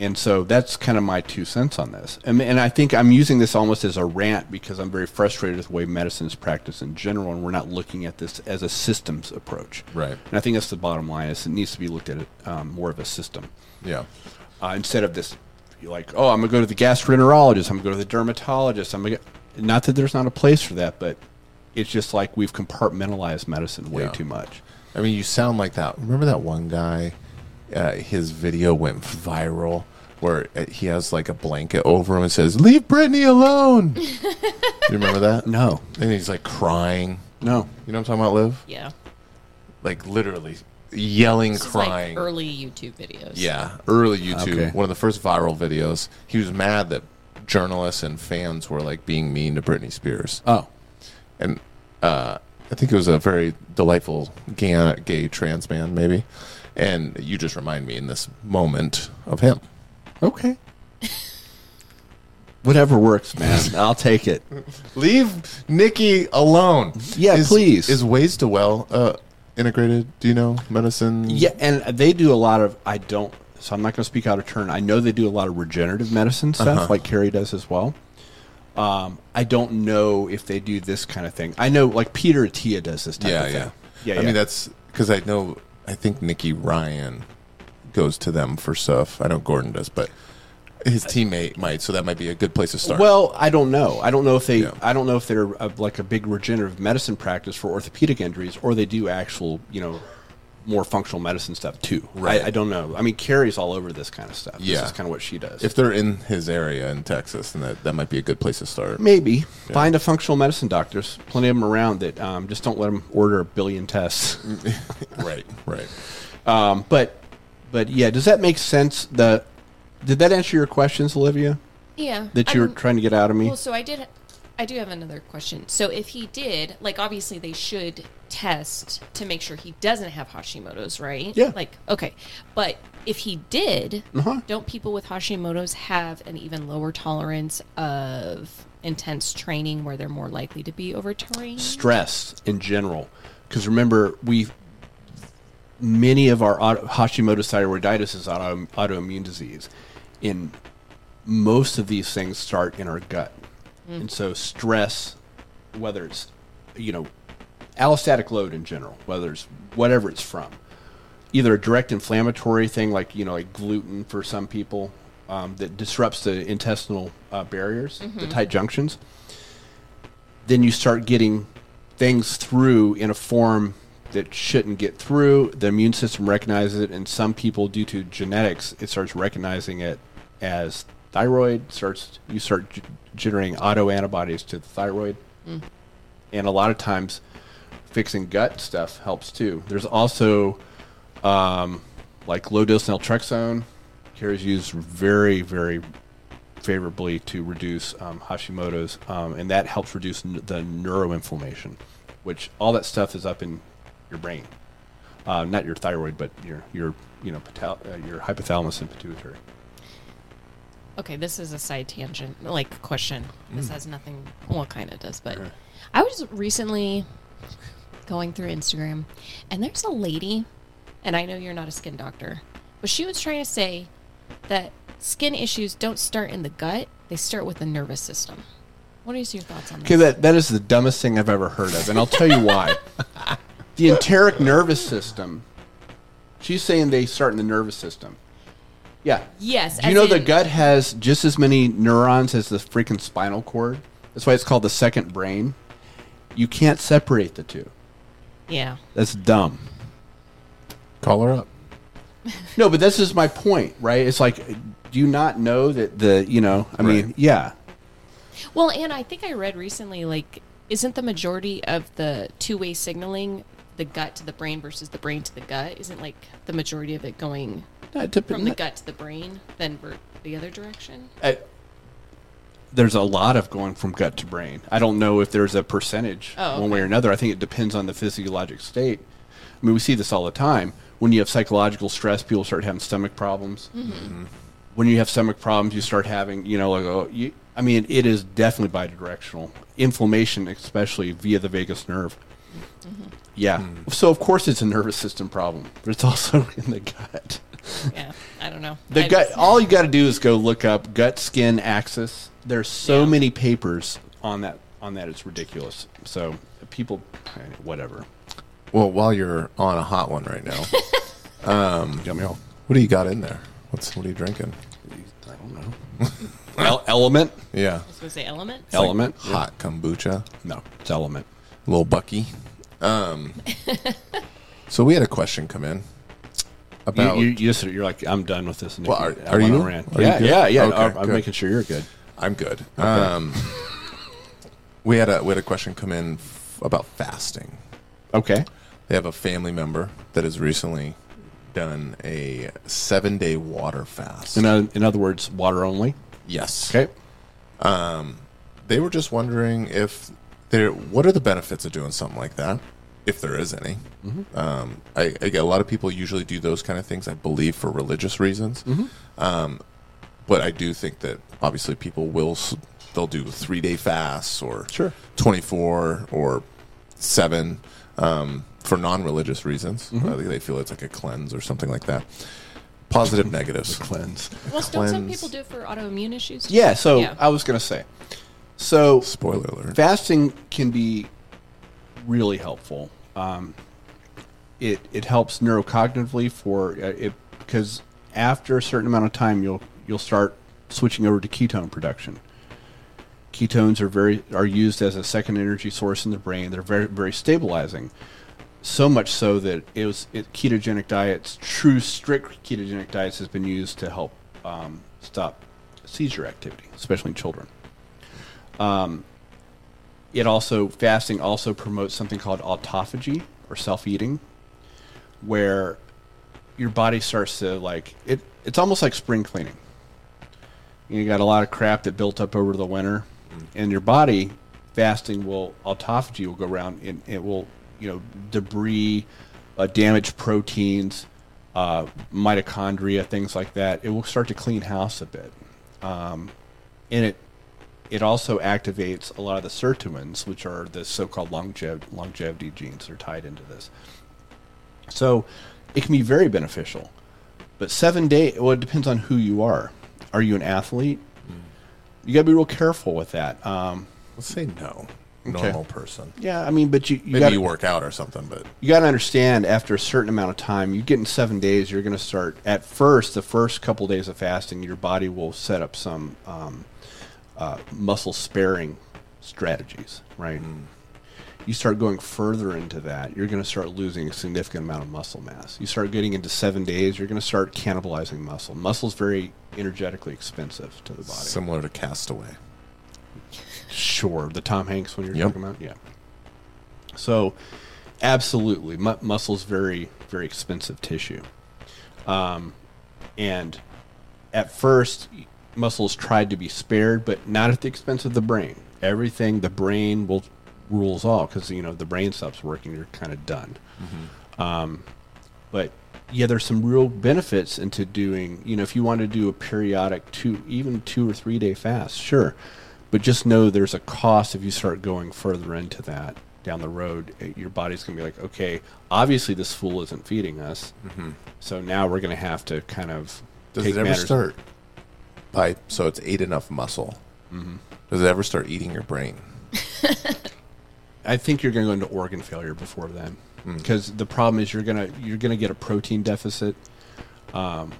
and so that's kind of my two cents on this. And, and I think I'm using this almost as a rant because I'm very frustrated with the way medicine is practiced in general, and we're not looking at this as a systems approach. Right. And I think that's the bottom line: is it needs to be looked at um, more of a system Yeah. uh, instead of this. Like, oh, I'm gonna go to the gastroenterologist. I'm gonna go to the dermatologist. I'm gonna. Not that there's not a place for that, but it's just like we've compartmentalized medicine way Yeah. too much. I mean, you sound like that. Remember that one guy? Uh, his video went viral where uh, he has like a blanket over him and says, "Leave Britney alone." you remember that? No, And he's like crying. no. You know what I'm talking about, Liv? Yeah. Like literally yelling, This is crying. like early YouTube videos. Yeah, early YouTube, Okay. one of the first viral videos. He was mad that journalists and fans were like being mean to Britney Spears, Oh, and uh, I think it was a very delightful gay, gay trans man, maybe. And you just remind me in this moment of him. okay. Whatever works, man. I'll take it. Leave Nicky alone. Yeah, is, please. Is Ways2Well uh, integrated? Do you know medicine? Yeah, and they do a lot of. I don't. So I'm not going to speak out of turn. I know they do a lot of regenerative medicine stuff, Uh-huh. like Carrie does as well. Um, I don't know if they do this kind of thing. I know, like Peter Attia does this type yeah, of thing. yeah. yeah. I yeah. mean, that's because I know. I think Nicky Ryan goes to them for stuff. I know Gordon does, but his teammate might. So that might be a good place to start. Well, I don't know. I don't know if they. Yeah. I don't know if they're a, like a big regenerative medicine practice for orthopedic injuries, or they do actual, you know, more functional medicine stuff too. Right. I, I don't know. I mean, Carrie's all over this kind of stuff. Yeah. This is kind of what she does. if they're in his area in Texas, then that, that might be a good place to start. Maybe find a functional medicine doctor. There's plenty of them around that um, just don't let them order a billion tests. right, right. um, but but yeah, does that make sense? The did that answer your questions, Olivia? Yeah. That you were I'm- trying to get out of me? Well, so I did. I do have another question. So if he did, like obviously they should test to make sure he doesn't have Hashimoto's, right? Yeah. Like okay, but if he did, Uh-huh. don't people with Hashimoto's have an even lower tolerance of intense training where they're more likely to be overtrained? stress in general. Because remember, we many of our auto, Hashimoto's thyroiditis is auto, autoimmune disease. In most of these things start in our gut, and so stress, whether it's you know allostatic load in general, whether it's whatever it's from, either a direct inflammatory thing like you know like gluten for some people um, that disrupts the intestinal uh, barriers, the tight junctions then you start getting things through in a form that shouldn't get through. The immune system recognizes it, and some people, due to genetics, it starts recognizing it as thyroid. Starts you start g- generating autoantibodies to the thyroid, and a lot of times, fixing gut stuff helps too. There's also um, like low dose naltrexone. Here is used very, very favorably to reduce um, Hashimoto's, um, and that helps reduce n- the neuroinflammation, which all that stuff is up in your brain, uh, not your thyroid, but your your you know patal- uh, your hypothalamus and pituitary. Okay, this is a side tangent, like question. This hmm. has nothing. Well, kind of does, but Okay. I was recently going through Instagram, and there's a lady, and I know you're not a skin doctor, but she was trying to say that skin issues don't start in the gut; they start with the nervous system. What is your thoughts on Okay, that? that that is the dumbest thing I've ever heard of, and I'll tell you why. the enteric nervous system. She's saying they start in the nervous system. Yeah. Yes, Do you as know the gut has just as many neurons as the freaking spinal cord? That's why it's called the second brain. You can't separate the two. Yeah. That's dumb. Call her up. No, but this is my point, right? It's like, do you not know that the, you know, I mean, yeah. Well, and I think I read recently, like, isn't the majority of the two-way signaling the gut to the brain versus the brain to the gut? Isn't like the majority of it going Not tip- from the not- gut to the brain than ver- the other direction? I- there's a lot of going from gut to brain. I don't know if there's a percentage Oh, one way or another. I think it depends on the physiologic state. I mean, we see this all the time. When you have psychological stress, people start having stomach problems. Mm-hmm. When you have stomach problems, you start having, you know, like, oh, you, I mean, it is definitely bidirectional. Inflammation, especially via the vagus nerve. Mm-hmm. Yeah. Hmm. So, of course, it's a nervous system problem, but it's also in the gut. Yeah, I don't know. The I gut. just- All you got to do is go look up gut skin axis. There's so Yeah. many papers on that. On that, it's ridiculous. So people, whatever. Well, while you're on a hot one right now, Get me off. what do you got in there? What's what are you drinking? I don't know. El- element. Yeah, I was going to say element. Element. hot kombucha, No, it's element. little Bucky. Um, so we had a question come in about. you, you you're like, I'm done with this. And Well, are- are you? rant. Are you yeah, good? yeah, yeah, Okay, I'm- making sure you're good. I'm good. Um, we had a we had a question come in f- about fasting. Okay. They have a family member that has recently done a seven day water fast. In, o- in other words, water only. yes. Okay. They were just wondering if there. What are the benefits of doing something like that, if there is any? Um, I, I get a lot of people usually do those kind of things. I believe for religious reasons. Um, but I do think that obviously people will they'll do three day fasts or Sure. twenty four or seven um, for non religious reasons. I think they feel it's like a cleanse or something like that. Positive, negatives. Cleanse. Well, don't some people do it for autoimmune issues? too? Yeah. So Yeah. I was gonna say. So Spoiler alert. fasting can be really helpful. Um, it it helps neurocognitively for uh, it because after a certain amount of time you'll you'll start switching over to ketone production. Ketones are very are used as a second energy source in the brain. They're very very stabilizing. So much so that it was it, ketogenic diets, true strict ketogenic diets, has been used to help um, stop seizure activity, especially in children it also fasting also promotes something called autophagy or self-eating where your body starts to like it it's almost like spring cleaning. You got a lot of crap that built up over the winter and your body fasting will autophagy will go around and it will you know debris, uh, damaged proteins, uh, mitochondria, things like that. It will start to clean house a bit, um, and it it also activates a lot of the sirtuins, which are the so-called longevity, longevity genes. They're tied into this, so it can be very beneficial. But seven day, well, it depends on who you are. Are you an athlete? You got to be real careful with that. Um, Let's say no. Normal person. yeah, I mean, but you, you Maybe got you work out or something, but you got to understand after a certain amount of time, you get in seven days, you're going to start at first, the first couple days of fasting, your body will set up some um, uh, muscle sparing strategies, right? You start going further into that, you're going to start losing a significant amount of muscle mass. You start getting into seven days, you're going to start cannibalizing muscle. Muscle's very energetically expensive to the body. similar to Castaway. Sure, the Tom Hanks one you're Yep. talking about, yeah. So, absolutely, mu- muscle's very, very expensive tissue, um, and at first, muscles tried to be spared, but not at the expense of the brain. Everything, the brain will rules all because you know the brain stops working, you're kind of done. Um, but yeah, there's some real benefits into doing. You know, if you want to do a periodic two, even two or three day fast, sure. But just know there's a cost if you start going further into that down the road. eh, Your body's going to be like, okay, obviously this fool isn't feeding us, so now we're going to have to kind of Does it ever matters- start by so it's ate enough muscle? Mm-hmm. Does it ever start eating your brain? I think you're going to go into organ failure before then, hmm. because the problem is you're gonna you're gonna get a protein deficit. Um,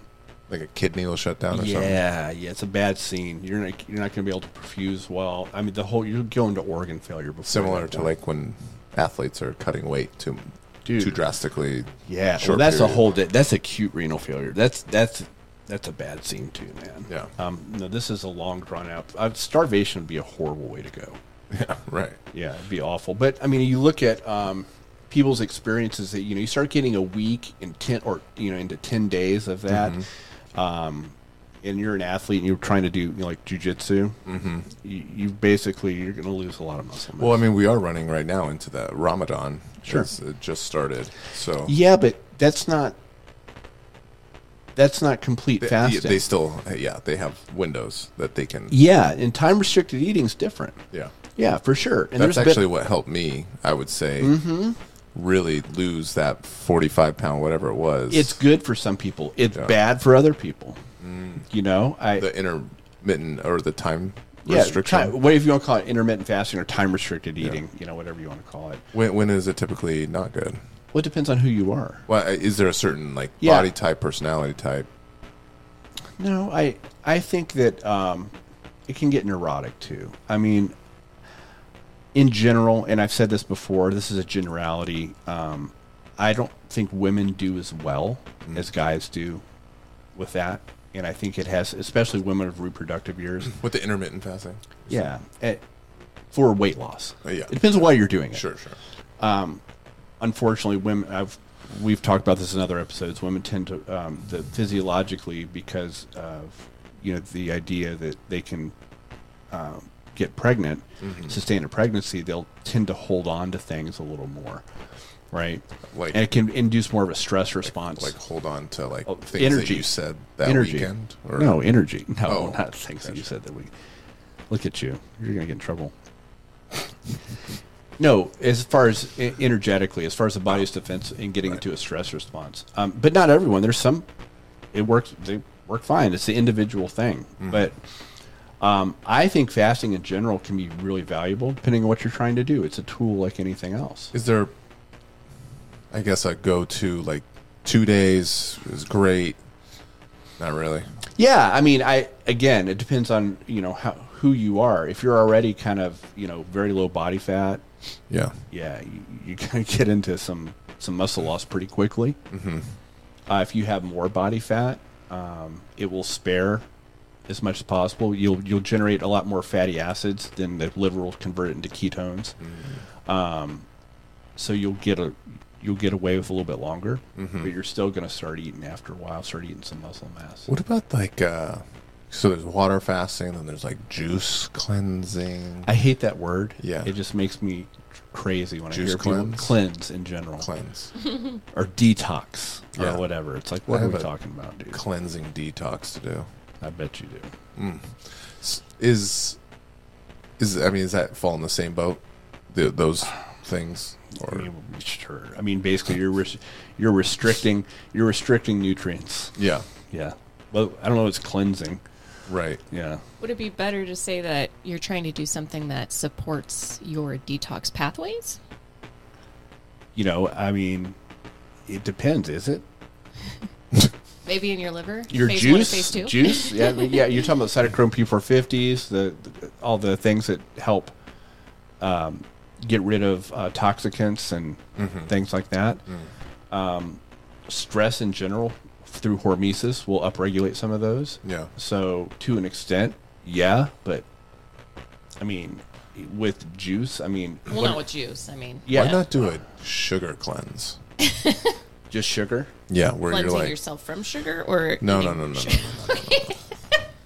like a kidney will shut down or something? Yeah, yeah, it's a bad scene. You're not you're not going to be able to perfuse well. I mean, the whole you're going to organ failure before Similar to point. like when athletes are cutting weight too, Dude. too drastically. yeah. Well, that's a whole di- that's acute renal failure. That's that's that's a bad scene too, man. Yeah. Um. No, this is a long drawn out. Uh, starvation would be a horrible way to go. Yeah, right. Yeah, it'd be awful. But I mean, you look at um, people's experiences that you know you start getting a week in ten or you know into ten days of that, Mm-hmm. um, and you're an athlete and you're trying to do you know, like jujitsu. Mm-hmm. You, you basically you're going to lose a lot of muscle mass. Well, I mean, we are running right now into the Ramadan. Sure. It just started. So yeah, but that's not that's not complete they, fasting. they still, yeah, they have windows that they can. yeah, and time restricted eating is different. Yeah. Yeah, for sure. And That's been- actually what helped me, I would say, Mm-hmm. really lose that 45 pound, whatever it was. it's good for some people. It's Yeah. bad for other people. You know, I the intermittent or the time yeah, restriction. time, what if you want to call it intermittent fasting or time restricted eating, Yeah. you know, whatever you want to call it. When, when is it typically not good? Well, it depends on who you are. Well, is there a certain like Yeah. body type, personality type? No, I I think that um, it can get neurotic too. I mean, in general, and I've said this before. This is a generality. Um, I don't think women do as well as guys do with that, and I think it has, especially women of reproductive years. With the intermittent fasting? yeah, eh, for weight loss. Uh, yeah. it depends on why you're doing it. Sure, sure. Unfortunately, women. I've we've talked about this in other episodes. Women tend to um, the physiologically because of you know the idea that they can um, get pregnant, Mm-hmm. sustain a pregnancy. They'll tend to hold on to things a little more, right? Like- and it can induce more of a stress response. Like hold on to like Oh, things energy. that you said that energy. weekend? Or no energy. No, Oh, not things that you said that we. Look at you. You're gonna get in trouble. No, as far as energetically, as far as the body's defense and getting into a stress response, um, but not everyone. There's some, it works. They work fine. It's the individual thing. Mm-hmm. But um, I think fasting in general can be really valuable, depending on what you're trying to do. It's a tool like anything else. Is there, I guess, a go to like two days is great? Not really. Yeah, I mean, I again, it depends on you know how who you are. If you're already kind of you know very low body fat, Yeah. yeah, you, you can get into some some muscle loss pretty quickly. Mm-hmm. Uh, if you have more body fat, um, it will spare as much as possible. You'll you'll generate a lot more fatty acids than the liver will convert it into ketones. Um, so you'll get a you'll get away with a little bit longer, but you're still going to start eating after a while. Start eating some muscle mass. What about like uh, So there's water fasting, then there's like juice cleansing, I hate that word. Yeah. It just makes me crazy when Juice I hear people cleanse? cleanse in general cleanse, or detox Yeah. or whatever. It's like, I what are we talking about, dude? cleansing detox to do. I bet you do. Mm. S- Is is I mean, does that fall in the same boat? The, those things, I mean, sure. I mean, basically, you're res- you're restricting you're restricting nutrients. yeah, Yeah. Well, I don't know. It's cleansing. Right. Yeah. Would it be better to say that you're trying to do something that supports your detox pathways? You know, I mean, it depends. Is it Maybe in your liver? your phase one juice? phase two? Juice? Yeah. I mean, yeah. You're talking about cytochrome P450s, the, the all the things that help um, get rid of uh, toxicants and things like that. Um, stress in general through hormesis will upregulate some of those. Yeah. So to an extent, yeah, but I mean, with juice, I mean, Well, what- not with juice. I mean, yeah, Why not do a sugar cleanse? just sugar. Yeah, where cleansing you're like, yourself from sugar, or no, no, no, no, no, no, no, no, no.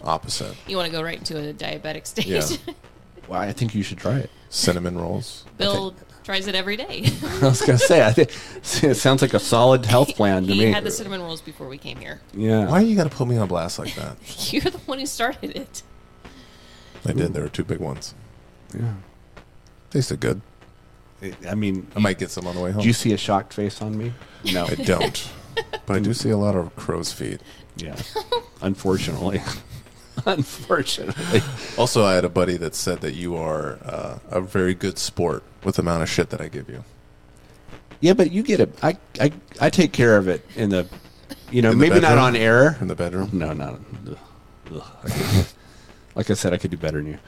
Opposite. You want to go right into a diabetic state? Yeah. Well, I think you should try it. Cinnamon rolls. Bill tries it every day. I was gonna say, I think it sounds like a solid health plan to me. he me. had the cinnamon rolls before we came here. yeah. Why are you got to put me on blast like that? You're the one who started it. I did. There were two big ones. Yeah. Tasted good. I mean, I might get some on the way home. do you see a shocked face on me? No. I don't, but I do see a lot of crow's feet. yeah. Unfortunately. Unfortunately. Also, I had a buddy that said that you are uh, a very good sport with the amount of shit that I give you. Yeah, but you get it. I, I, I take care of it in the, you know, In the maybe not bedroom? on air. In the bedroom? No, no. ugh, ugh, like I said, I could do better than you.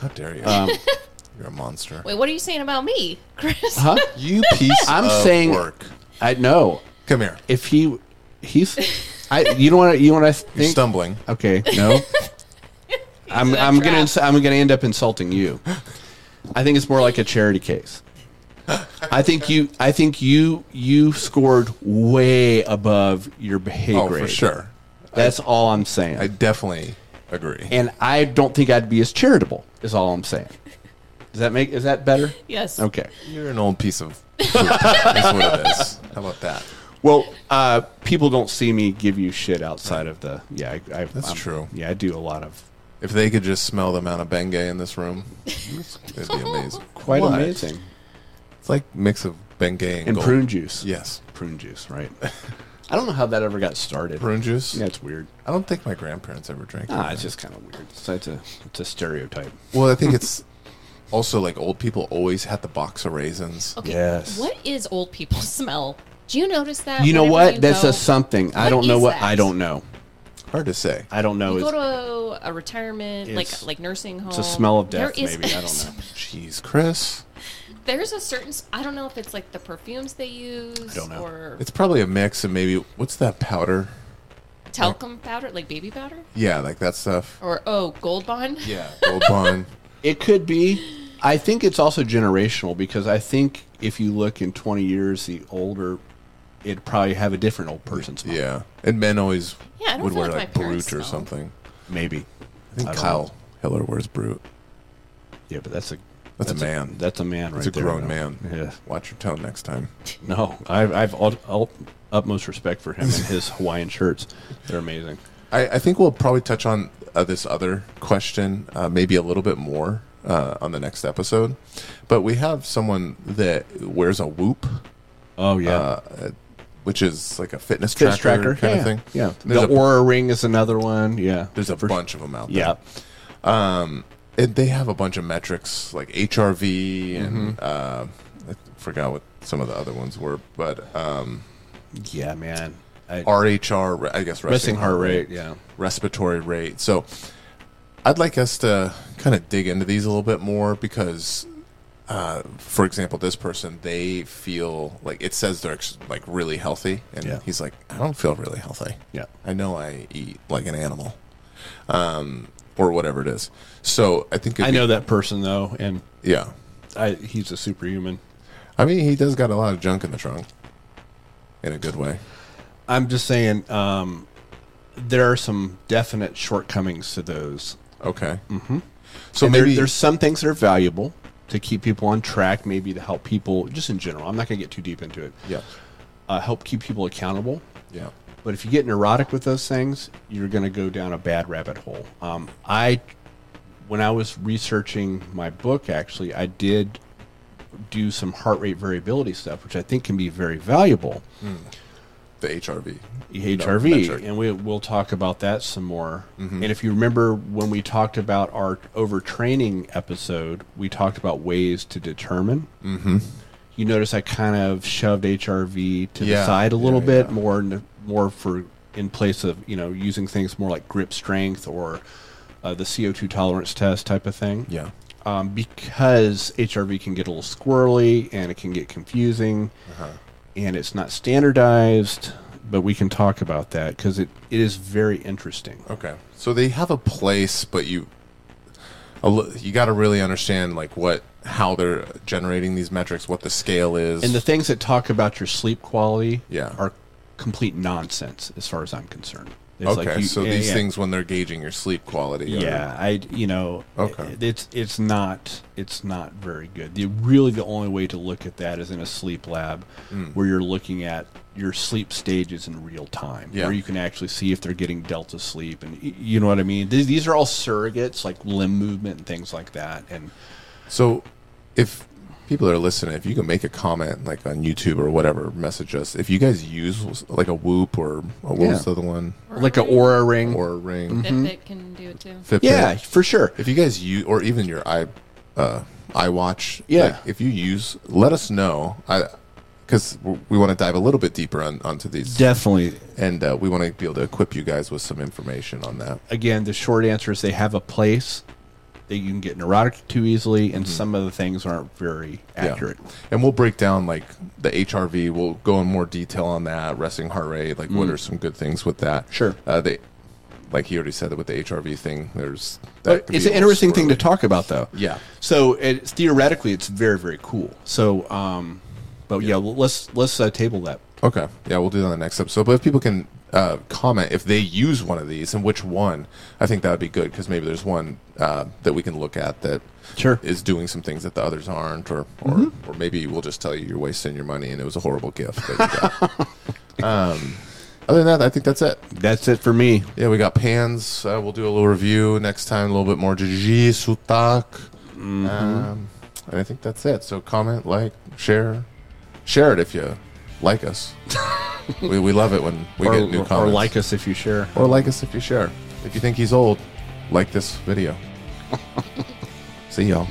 How dare you? Um, You're a monster. Wait, what are you saying about me, Chris? huh? You piece I'm of saying- work. I know. Come here. If he, he's, I. You know what? You know what I You're think? stumbling. Okay, no. I'm in a I'm gonna ins- I'm gonna end up insulting you. I think it's more like a charity case. I think you I think you you scored way above your pay Oh, grade. for sure. That's all I'm saying. I definitely agree. and I don't think I'd be as charitable. Is all I'm saying. Does that make is that better? yes. Okay. You're an old piece of. poop. That's what it is. How about that? Well, uh, people don't see me give you shit outside of the yeah. I, I, That's I'm- true. Yeah, I do a lot of If they could just smell the amount of Bengay in this room, it'd be amazing. quite What? amazing. It's like mix of Bengay and, And gold. prune juice. Yes, prune juice, right? I don't know how that ever got started. prune juice. Yeah, it's weird. I don't think my grandparents ever drank. Ah, it. it's just kind of weird. So it's a it's a stereotype. Well, I think it's also like old people always had the box of raisins. Okay. Yes. What is old people smell? Do you notice that? You know whenever what? you That's go- a something. I What don't know is what. that? I don't know. Hard to say. I don't know. You It's, go to a retirement, like It's- like nursing home. it's a smell of death. There is- Maybe I don't know. Jeez, Chris. There's a certain. s- I don't know if it's like the perfumes they use. I don't know. Or It's probably a mix of maybe what's that powder? talcum powder, like baby powder, Yeah, like that stuff. or oh, Gold Bond. Yeah, Gold Bond. It could be. I think it's also generational because I think if you look in 20 years, the older, it'd probably have a different old person smell. Yeah, and men always Yeah, I don't would feel wear like like my parents Brut or smell. something. Maybe. I think I don't Kyle Hiller wears Brut. Yeah, but that's a That's a man. that's a man right That's a there, grown though. man. Yeah. Watch your tone next time. No, I've, I've all, all, utmost respect for him and his Hawaiian shirts. They're amazing. I, I think we'll probably touch on uh, this other question uh, maybe a little bit more uh, on the next episode. But we have someone that wears a Whoop, Oh yeah, uh, which is like a fitness, Fitness tracker, tracker kind yeah. of thing. Yeah, There's the a, Oura Ring is another one. Yeah, there's a For- bunch of them out there. Yeah, Um, and they have a bunch of metrics like HRV and Mm-hmm. uh, I forgot what some of the other ones were, but um, yeah, man. I, RHR, I guess resting heart rate. Yeah, respiratory rate. So I'd like us to kind of dig into these a little bit more because, uh, for example, this person they feel like it says they're ex- like really healthy, and Yeah. he's like, I don't feel really healthy. yeah. I know I eat like an animal, um, or whatever it is. So I think I be- know that person though, and Yeah, I, he's a superhuman. I mean he does got a lot of junk in the trunk, in a good way. I'm just saying, um, there are some definite shortcomings to those. Okay. Mm-hmm. So And there- there's some things that are valuable to keep people on track, maybe to help people, just in general. I'm not going to get too deep into it. yeah, Uh, help keep people accountable. yeah, But if you get neurotic with those things, you're going to go down a bad rabbit hole. Um, I, when I was researching my book, actually, I did do some heart rate variability stuff, which I think can be very valuable. The HRV. HRV, metric. and we, we'll talk about that some more. And if you remember when we talked about our overtraining episode, we talked about ways to determine. Mm-hmm. You notice I kind of shoved HRV to Yeah, the side a little yeah, bit yeah. more, n- more for in place of you know using things more like grip strength or uh, the CO2 tolerance test type of thing Yeah. um, because HRV can get a little squirrely and it can get confusing, and it's not standardized. But we can talk about that because it, it is very interesting. Okay. So they have a place, but you a you got to really understand like what how they're generating these metrics, what the scale is. And the things that talk about your sleep quality Yeah. are complete nonsense as far as I'm concerned. It's okay, like you- so these yeah. things when they're gauging your sleep quality. Yeah, I you know Okay. it's it's not it's not very good. The really the only way to look at that is in a sleep lab hmm. where you're looking at your sleep stages in real time, Yeah. where you can actually see if they're getting delta sleep, and you know what I mean. These, these are all surrogates like limb movement and things like that, and So if people that are listening, if you can make a comment like on YouTube or whatever, message us. If you guys use like a Whoop or what was the other one like an Oura ring. or a Ring, Fitbit can do it too. Fitbit. yeah, for sure. If you guys use or even your i uh, iWatch, Yeah. like, if you use, let us know. I because we want to dive a little bit deeper on, onto these, Definitely. and uh, we want to be able to equip you guys with some information on that. Again, the short answer is they have a place that you can get neurotic too easily, and some of the things aren't very Mm-hmm. Yeah. accurate. And we'll break down like the HRV. We'll go in more detail on that resting heart rate. Like, what are some good things with that? Mm. Sure. Uh, they, like he already said that with the HRV thing. There's that But it's an interesting thing to talk about, though. Yeah. So it's theoretically, it's very very cool. So, um, but yeah, well, let's let's uh, table that. Okay. Yeah, we'll do that on the next episode. But if people can uh, comment if they use one of these and which one, I think that would be good because maybe there's one uh, that we can look at that Sure. is doing some things that the others aren't, or or, Mm-hmm. or maybe we'll just tell you you're wasting your money and it was a horrible gift that you got. um, other than that, I think that's it. That's it for me. Yeah, we got pans. Uh, we'll do a little review next time, a little bit more Jiji Sutak. Mm-hmm. Um, and I think that's it. So comment, like, share, share it if you like us. we, we love it when we or, get new comments. or like us if you share. or like us if you share. If you think he's old, like this video. See y'all.